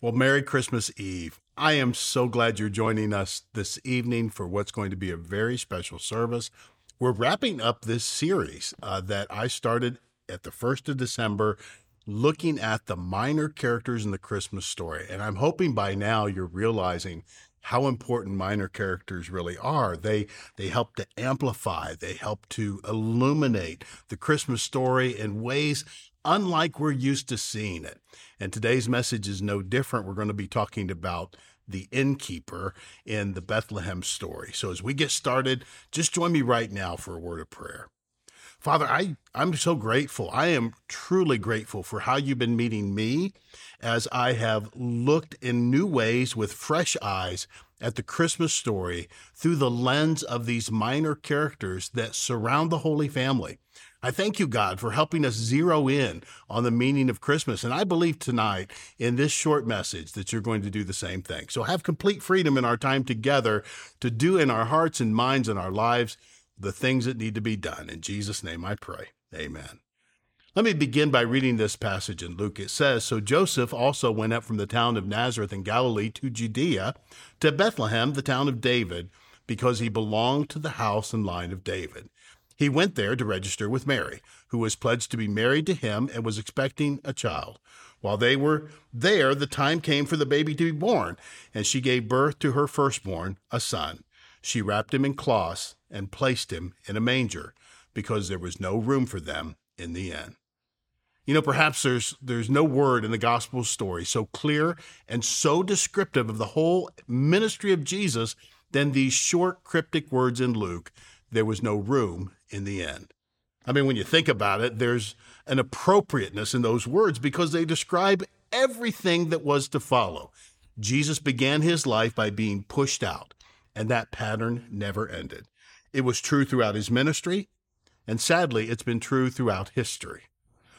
Well, Merry Christmas Eve. I am so glad you're joining us this evening for what's going to be a very special service. We're wrapping up this series uh, that I started at the 1st of December, looking at the minor characters in the Christmas story. And I'm hoping by now you're realizing how important minor characters really are. They they help to amplify, they help to illuminate the Christmas story in ways unlike we're used to seeing it. And today's message is no different. We're going to be talking about the innkeeper in the Bethlehem story. So as we get started, just join me right now for a word of prayer. Father, I, I'm so grateful. I am truly grateful for how you've been meeting me as I have looked in new ways with fresh eyes at the Christmas story through the lens of these minor characters that surround the Holy Family. I thank you, God, for helping us zero in on the meaning of Christmas. And I believe tonight in this short message that you're going to do the same thing. So have complete freedom in our time together to do in our hearts and minds and our lives the things that need to be done. In Jesus' name I pray. Amen. Let me begin by reading this passage in Luke. It says So Joseph also went up from the town of Nazareth in Galilee to Judea, to Bethlehem, the town of David, because he belonged to the house and line of David. He went there to register with Mary, who was pledged to be married to him and was expecting a child. While they were there, the time came for the baby to be born, and she gave birth to her firstborn, a son. She wrapped him in cloths and placed him in a manger, because there was no room for them in the inn. You know, perhaps there's there's no word in the gospel story so clear and so descriptive of the whole ministry of Jesus than these short cryptic words in Luke there was no room in the end. I mean, when you think about it, there's an appropriateness in those words because they describe everything that was to follow. Jesus began his life by being pushed out, and that pattern never ended. It was true throughout his ministry, and sadly, it's been true throughout history.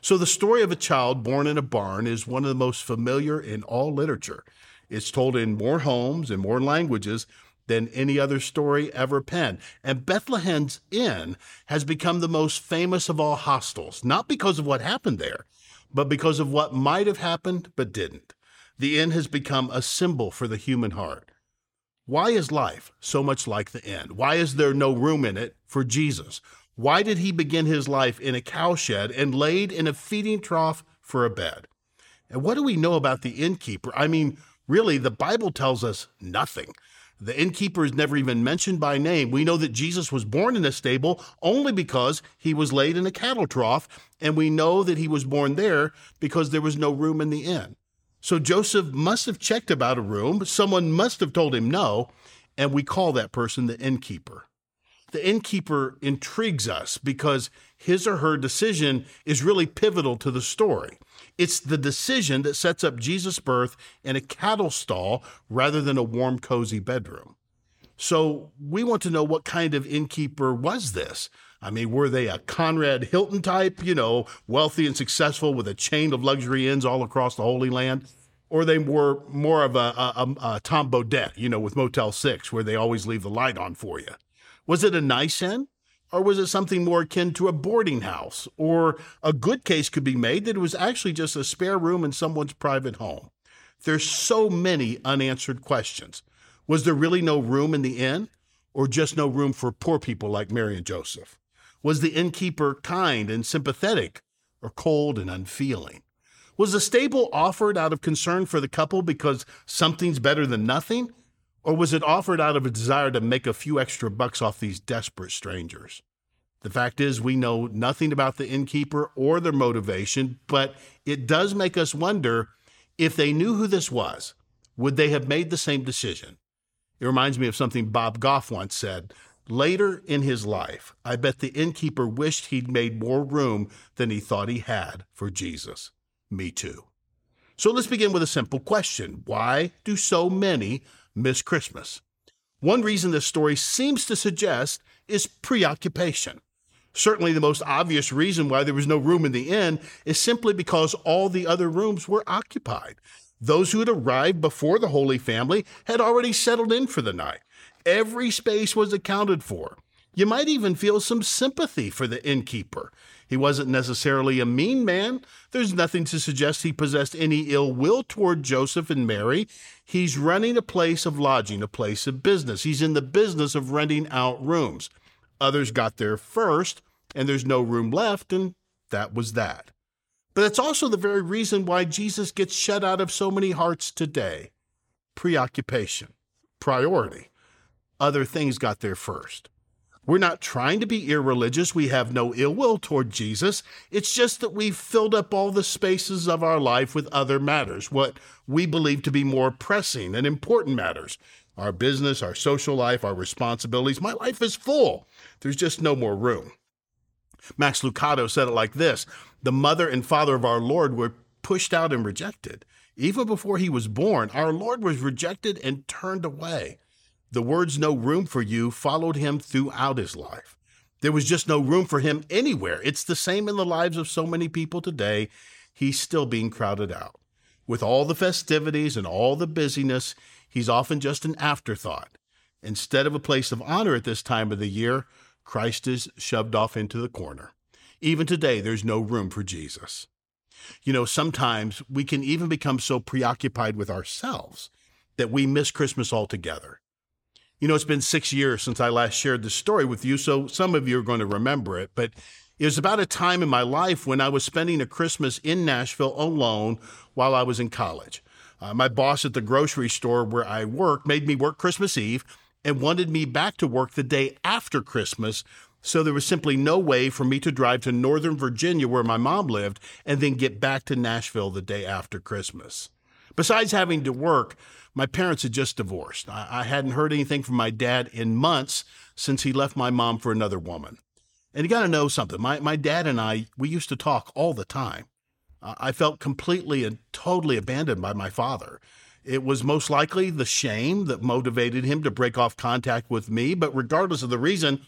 So, the story of a child born in a barn is one of the most familiar in all literature. It's told in more homes and more languages than any other story ever penned. And Bethlehem's Inn has become the most famous of all hostels, not because of what happened there, but because of what might have happened but didn't. The inn has become a symbol for the human heart. Why is life so much like the inn? Why is there no room in it for Jesus? Why did he begin his life in a cowshed and laid in a feeding trough for a bed? And what do we know about the innkeeper? I mean, really, the Bible tells us nothing. The innkeeper is never even mentioned by name. We know that Jesus was born in a stable only because he was laid in a cattle trough, and we know that he was born there because there was no room in the inn. So Joseph must have checked about a room, someone must have told him no, and we call that person the innkeeper. The innkeeper intrigues us because his or her decision is really pivotal to the story. It's the decision that sets up Jesus' birth in a cattle stall rather than a warm, cozy bedroom. So we want to know what kind of innkeeper was this? I mean, were they a Conrad Hilton type, you know, wealthy and successful with a chain of luxury inns all across the Holy Land? Or they were more of a, a, a, Tom Bodett, you know, with Motel 6, where they always leave the light on for you? Was it a nice inn? Or was it something more akin to a boarding house? Or a good case could be made that it was actually just a spare room in someone's private home. There's so many unanswered questions. Was there really no room in the inn? Or just no room for poor people like Mary and Joseph? Was the innkeeper kind and sympathetic or cold and unfeeling? Was the stable offered out of concern for the couple because something's better than nothing? Or was it offered out of a desire to make a few extra bucks off these desperate strangers? The fact is, we know nothing about the innkeeper or their motivation, but it does make us wonder if they knew who this was, would they have made the same decision? It reminds me of something Bob Goff once said. Later in his life, I bet the innkeeper wished he'd made more room than he thought he had for Jesus. Me too. So let's begin with a simple question Why do so many miss Christmas. One reason this story seems to suggest is preoccupation. Certainly, the most obvious reason why there was no room in the inn is simply because all the other rooms were occupied. Those who had arrived before the Holy Family had already settled in for the night. Every space was accounted for. You might even feel some sympathy for the innkeeper. He wasn't necessarily a mean man. There's nothing to suggest he possessed any ill will toward Joseph and Mary. He's running a place of lodging, a place of business. He's in the business of renting out rooms. Others got there first, and there's no room left, and that was that. But it's also the very reason why Jesus gets shut out of so many hearts today preoccupation, priority. Other things got there first. We're not trying to be irreligious. We have no ill will toward Jesus. It's just that we've filled up all the spaces of our life with other matters, what we believe to be more pressing and important matters. Our business, our social life, our responsibilities. My life is full. There's just no more room. Max Lucado said it like this The mother and father of our Lord were pushed out and rejected. Even before he was born, our Lord was rejected and turned away. The words no room for you followed him throughout his life. There was just no room for him anywhere. It's the same in the lives of so many people today. He's still being crowded out. With all the festivities and all the busyness, he's often just an afterthought. Instead of a place of honor at this time of the year, Christ is shoved off into the corner. Even today, there's no room for Jesus. You know, sometimes we can even become so preoccupied with ourselves that we miss Christmas altogether. You know, it's been six years since I last shared this story with you, so some of you are going to remember it. But it was about a time in my life when I was spending a Christmas in Nashville alone while I was in college. Uh, my boss at the grocery store where I work made me work Christmas Eve and wanted me back to work the day after Christmas. So there was simply no way for me to drive to Northern Virginia, where my mom lived, and then get back to Nashville the day after Christmas. Besides having to work, my parents had just divorced. I, I hadn't heard anything from my dad in months since he left my mom for another woman. And you got to know something. My, my dad and I, we used to talk all the time. Uh, I felt completely and totally abandoned by my father. It was most likely the shame that motivated him to break off contact with me, but regardless of the reason,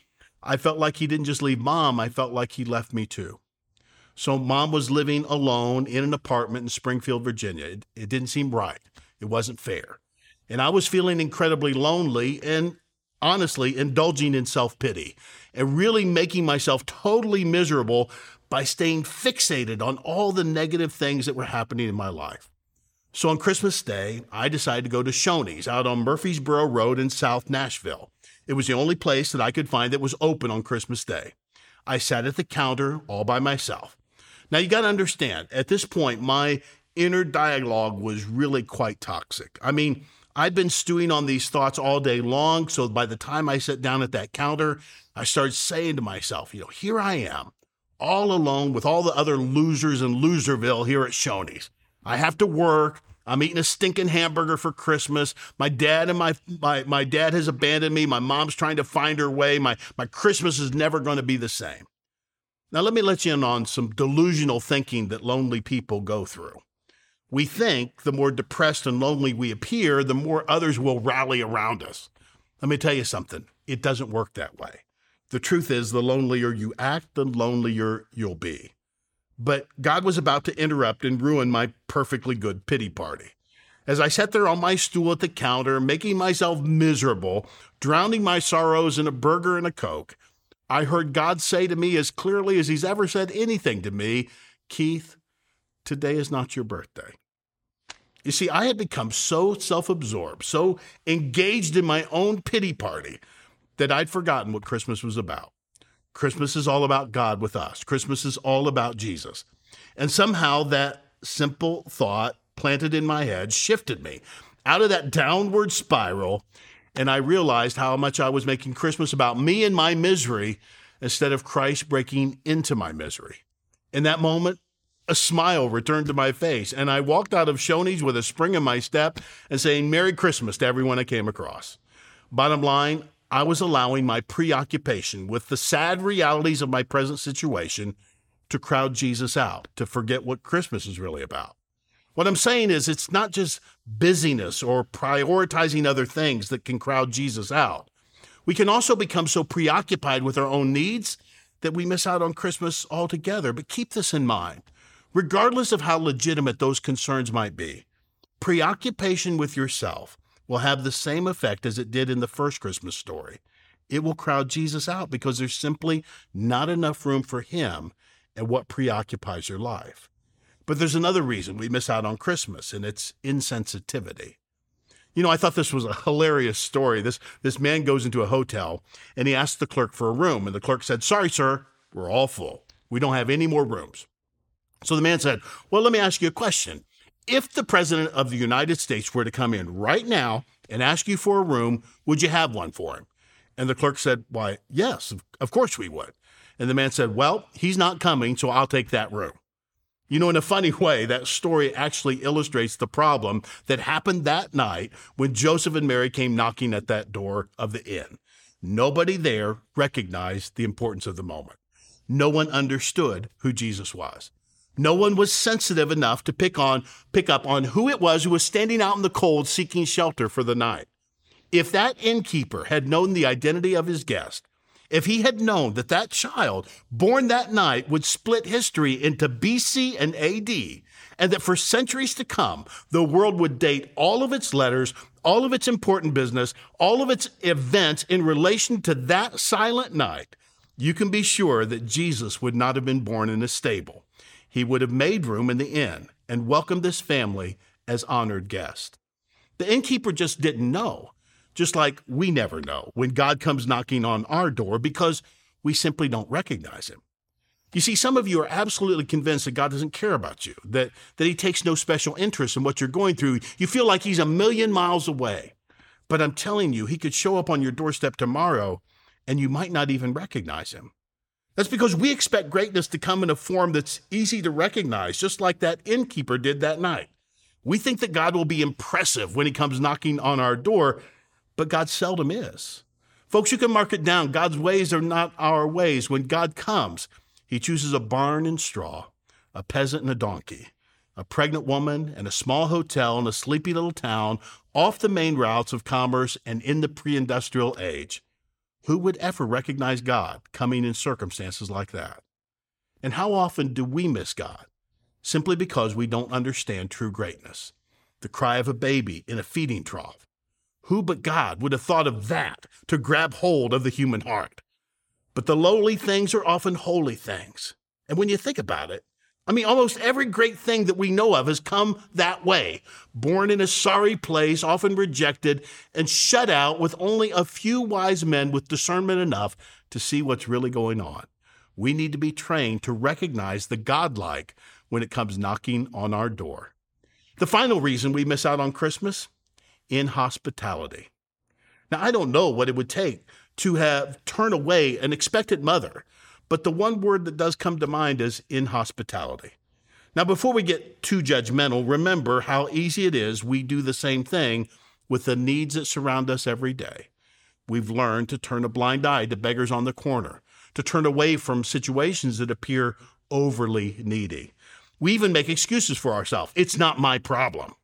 I felt like he didn't just leave mom, I felt like he left me too. So mom was living alone in an apartment in Springfield, Virginia. It, it didn't seem right. It wasn't fair. And I was feeling incredibly lonely and honestly indulging in self pity and really making myself totally miserable by staying fixated on all the negative things that were happening in my life. So on Christmas Day, I decided to go to Shoney's out on Murfreesboro Road in South Nashville. It was the only place that I could find that was open on Christmas Day. I sat at the counter all by myself. Now you got to understand, at this point, my inner dialogue was really quite toxic. I mean, I'd been stewing on these thoughts all day long. So by the time I sat down at that counter, I started saying to myself, you know, here I am, all alone with all the other losers in Loserville here at Shoney's. I have to work. I'm eating a stinking hamburger for Christmas. My dad and my, my my dad has abandoned me. My mom's trying to find her way. My my Christmas is never going to be the same. Now let me let you in on some delusional thinking that lonely people go through. We think the more depressed and lonely we appear, the more others will rally around us. Let me tell you something it doesn't work that way. The truth is, the lonelier you act, the lonelier you'll be. But God was about to interrupt and ruin my perfectly good pity party. As I sat there on my stool at the counter, making myself miserable, drowning my sorrows in a burger and a Coke, I heard God say to me as clearly as He's ever said anything to me Keith, today is not your birthday. You see, I had become so self absorbed, so engaged in my own pity party, that I'd forgotten what Christmas was about. Christmas is all about God with us, Christmas is all about Jesus. And somehow that simple thought planted in my head shifted me out of that downward spiral. And I realized how much I was making Christmas about me and my misery instead of Christ breaking into my misery. In that moment, a smile returned to my face, and I walked out of Shoney's with a spring in my step and saying Merry Christmas to everyone I came across. Bottom line, I was allowing my preoccupation with the sad realities of my present situation to crowd Jesus out, to forget what Christmas is really about. What I'm saying is, it's not just busyness or prioritizing other things that can crowd Jesus out. We can also become so preoccupied with our own needs that we miss out on Christmas altogether. But keep this in mind regardless of how legitimate those concerns might be. Preoccupation with yourself will have the same effect as it did in the first Christmas story. It will crowd Jesus out because there's simply not enough room for him and what preoccupies your life. But there's another reason we miss out on Christmas, and it's insensitivity. You know, I thought this was a hilarious story. This this man goes into a hotel and he asks the clerk for a room, and the clerk said, "Sorry, sir, we're all full. We don't have any more rooms." So the man said, "Well, let me ask you a question. If the president of the United States were to come in right now and ask you for a room, would you have one for him?" And the clerk said, "Why, yes, of course we would." And the man said, "Well, he's not coming, so I'll take that room." You know, in a funny way, that story actually illustrates the problem that happened that night when Joseph and Mary came knocking at that door of the inn. Nobody there recognized the importance of the moment. No one understood who Jesus was. No one was sensitive enough to pick on pick up on who it was who was standing out in the cold seeking shelter for the night. If that innkeeper had known the identity of his guest, if he had known that that child born that night would split history into BC and AD, and that for centuries to come, the world would date all of its letters, all of its important business, all of its events in relation to that silent night, you can be sure that Jesus would not have been born in a stable. He would have made room in the inn and welcomed this family as honored guests. The innkeeper just didn't know just like we never know when God comes knocking on our door because we simply don't recognize him. You see, some of you are absolutely convinced that God doesn't care about you, that, that he takes no special interest in what you're going through. You feel like he's a million miles away. But I'm telling you, he could show up on your doorstep tomorrow and you might not even recognize him. That's because we expect greatness to come in a form that's easy to recognize, just like that innkeeper did that night. We think that God will be impressive when he comes knocking on our door, but God seldom is. Folks, you can mark it down. God's ways are not our ways. When God comes, he chooses a barn and straw, a peasant and a donkey, a pregnant woman and a small hotel in a sleepy little town off the main routes of commerce and in the pre industrial age. Who would ever recognize God coming in circumstances like that? And how often do we miss God simply because we don't understand true greatness? The cry of a baby in a feeding trough, who but God would have thought of that to grab hold of the human heart? But the lowly things are often holy things. And when you think about it, I mean, almost every great thing that we know of has come that way. Born in a sorry place, often rejected, and shut out with only a few wise men with discernment enough to see what's really going on. We need to be trained to recognize the godlike when it comes knocking on our door. The final reason we miss out on Christmas inhospitality. Now, I don't know what it would take to have turned away an expectant mother, but the one word that does come to mind is inhospitality. Now, before we get too judgmental, remember how easy it is we do the same thing with the needs that surround us every day. We've learned to turn a blind eye to beggars on the corner, to turn away from situations that appear overly needy. We even make excuses for ourselves. It's not my problem.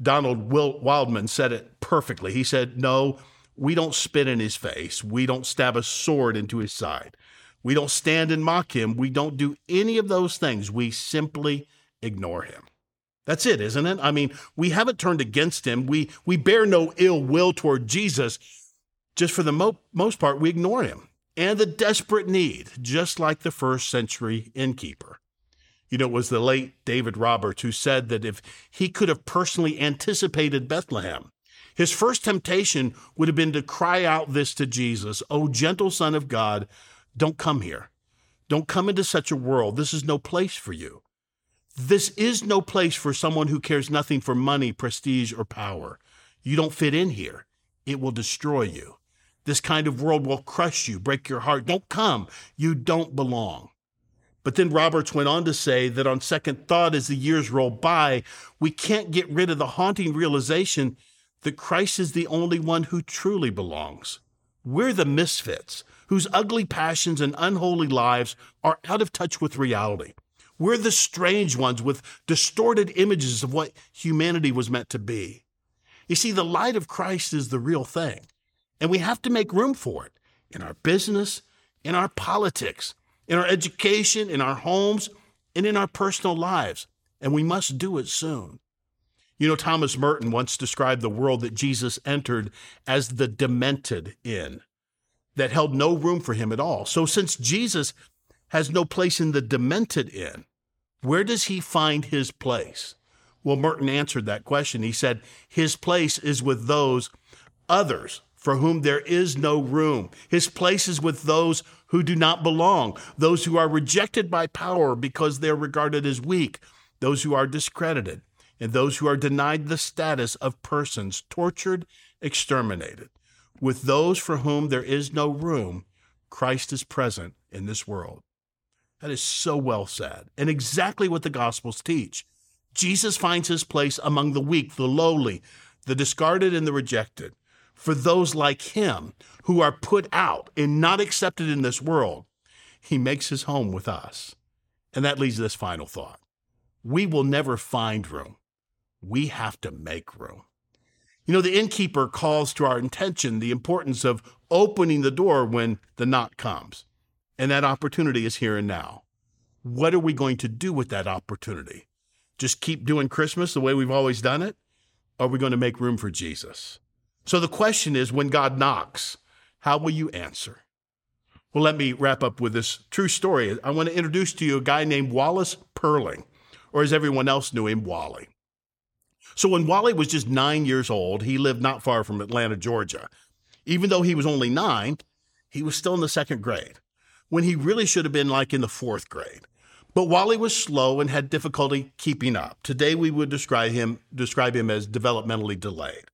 Donald Wildman said it perfectly. He said, No, we don't spit in his face. We don't stab a sword into his side. We don't stand and mock him. We don't do any of those things. We simply ignore him. That's it, isn't it? I mean, we haven't turned against him. We, we bear no ill will toward Jesus. Just for the mo- most part, we ignore him and the desperate need, just like the first century innkeeper. You know, it was the late David Roberts who said that if he could have personally anticipated Bethlehem, his first temptation would have been to cry out this to Jesus, O gentle Son of God, don't come here. Don't come into such a world. This is no place for you. This is no place for someone who cares nothing for money, prestige, or power. You don't fit in here. It will destroy you. This kind of world will crush you, break your heart. Don't come. You don't belong. But then Roberts went on to say that on second thought, as the years roll by, we can't get rid of the haunting realization that Christ is the only one who truly belongs. We're the misfits whose ugly passions and unholy lives are out of touch with reality. We're the strange ones with distorted images of what humanity was meant to be. You see, the light of Christ is the real thing, and we have to make room for it in our business, in our politics, in our education, in our homes, and in our personal lives. And we must do it soon. You know, Thomas Merton once described the world that Jesus entered as the demented inn that held no room for him at all. So, since Jesus has no place in the demented inn. Where does he find his place? Well, Merton answered that question. He said, His place is with those others for whom there is no room. His place is with those who do not belong, those who are rejected by power because they're regarded as weak, those who are discredited, and those who are denied the status of persons tortured, exterminated. With those for whom there is no room, Christ is present in this world. That is so well said, and exactly what the Gospels teach. Jesus finds his place among the weak, the lowly, the discarded, and the rejected. For those like him who are put out and not accepted in this world, he makes his home with us. And that leads to this final thought we will never find room, we have to make room. You know, the innkeeper calls to our attention the importance of opening the door when the knock comes. And that opportunity is here and now. What are we going to do with that opportunity? Just keep doing Christmas the way we've always done it? Or are we going to make room for Jesus? So the question is when God knocks, how will you answer? Well, let me wrap up with this true story. I want to introduce to you a guy named Wallace Purling, or as everyone else knew him, Wally. So when Wally was just nine years old, he lived not far from Atlanta, Georgia. Even though he was only nine, he was still in the second grade, when he really should have been like in the fourth grade. But Wally was slow and had difficulty keeping up. Today we would describe him describe him as developmentally delayed.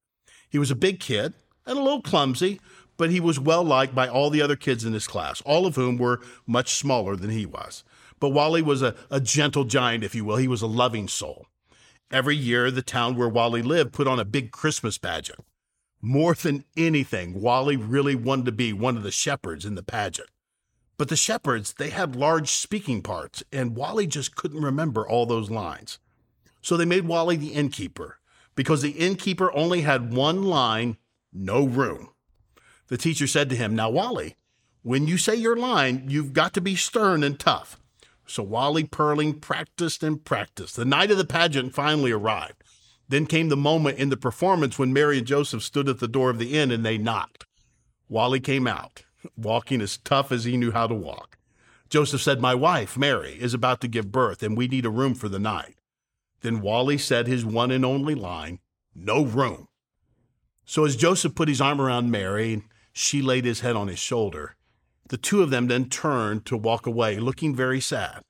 He was a big kid and a little clumsy, but he was well liked by all the other kids in his class, all of whom were much smaller than he was. But Wally was a, a gentle giant, if you will. He was a loving soul. Every year, the town where Wally lived put on a big Christmas pageant. More than anything, Wally really wanted to be one of the shepherds in the pageant. But the shepherds, they had large speaking parts, and Wally just couldn't remember all those lines. So they made Wally the innkeeper, because the innkeeper only had one line no room. The teacher said to him, Now, Wally, when you say your line, you've got to be stern and tough. So Wally Purling practiced and practiced. The night of the pageant finally arrived. Then came the moment in the performance when Mary and Joseph stood at the door of the inn and they knocked. Wally came out, walking as tough as he knew how to walk. Joseph said, My wife, Mary, is about to give birth, and we need a room for the night. Then Wally said his one and only line, No room. So as Joseph put his arm around Mary, and she laid his head on his shoulder. The two of them then turned to walk away, looking very sad.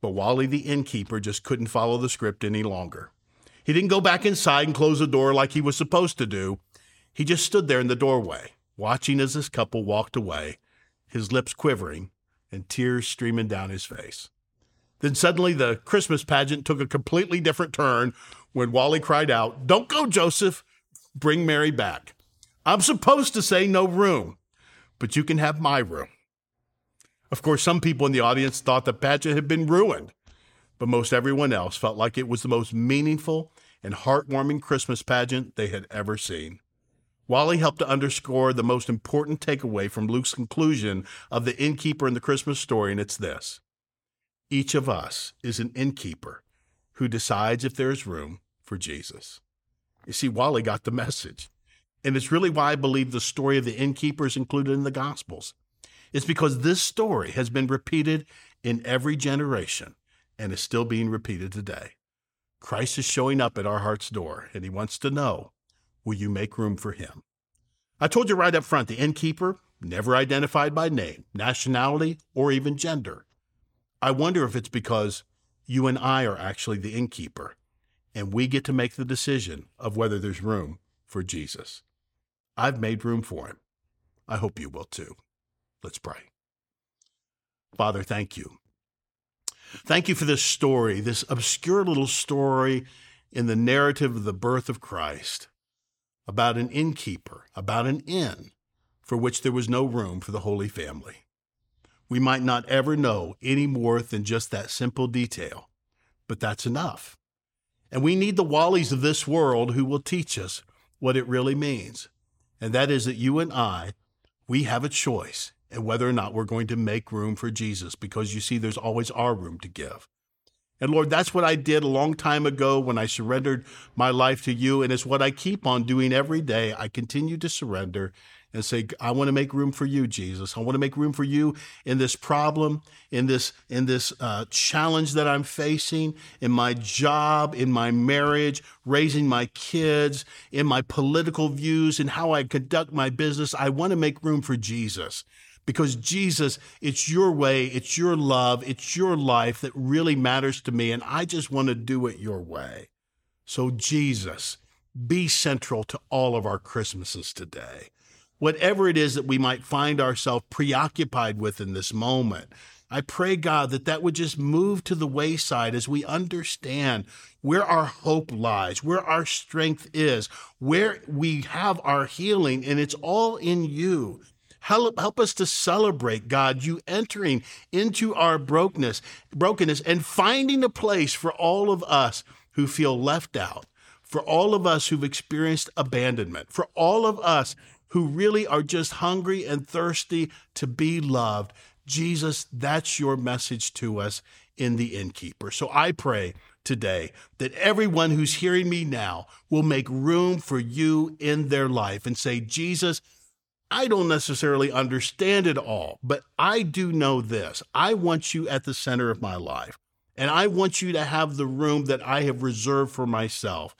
But Wally, the innkeeper, just couldn't follow the script any longer. He didn't go back inside and close the door like he was supposed to do. He just stood there in the doorway, watching as this couple walked away, his lips quivering and tears streaming down his face. Then suddenly the Christmas pageant took a completely different turn when Wally cried out, Don't go, Joseph! Bring Mary back. I'm supposed to say no room but you can have my room. Of course, some people in the audience thought the pageant had been ruined, but most everyone else felt like it was the most meaningful and heartwarming Christmas pageant they had ever seen. Wally helped to underscore the most important takeaway from Luke's conclusion of the innkeeper in the Christmas story, and it's this each of us is an innkeeper who decides if there is room for Jesus. You see, Wally got the message. And it's really why I believe the story of the innkeeper is included in the Gospels. It's because this story has been repeated in every generation and is still being repeated today. Christ is showing up at our heart's door, and he wants to know will you make room for him? I told you right up front the innkeeper, never identified by name, nationality, or even gender. I wonder if it's because you and I are actually the innkeeper, and we get to make the decision of whether there's room for Jesus. I've made room for him. I hope you will too. Let's pray. Father, thank you. Thank you for this story, this obscure little story in the narrative of the birth of Christ about an innkeeper, about an inn for which there was no room for the Holy Family. We might not ever know any more than just that simple detail, but that's enough. And we need the Wallies of this world who will teach us what it really means and that is that you and I, we have a choice and whether or not we're going to make room for Jesus because you see, there's always our room to give. And Lord, that's what I did a long time ago when I surrendered my life to you. And it's what I keep on doing every day. I continue to surrender and say, I want to make room for you, Jesus. I want to make room for you in this problem, in this, in this uh, challenge that I'm facing, in my job, in my marriage, raising my kids, in my political views, in how I conduct my business. I want to make room for Jesus. Because Jesus, it's your way, it's your love, it's your life that really matters to me, and I just want to do it your way. So, Jesus, be central to all of our Christmases today whatever it is that we might find ourselves preoccupied with in this moment. I pray, God, that that would just move to the wayside as we understand where our hope lies, where our strength is, where we have our healing, and it's all in you. Help, help us to celebrate, God, you entering into our brokenness, brokenness and finding a place for all of us who feel left out, for all of us who've experienced abandonment, for all of us who really are just hungry and thirsty to be loved. Jesus, that's your message to us in the innkeeper. So I pray today that everyone who's hearing me now will make room for you in their life and say, Jesus, I don't necessarily understand it all, but I do know this. I want you at the center of my life, and I want you to have the room that I have reserved for myself.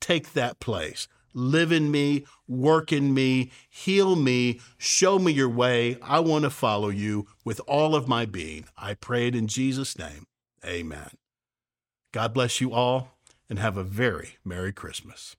Take that place live in me, work in me, heal me, show me your way. I want to follow you with all of my being. I pray it in Jesus' name. Amen. God bless you all and have a very Merry Christmas.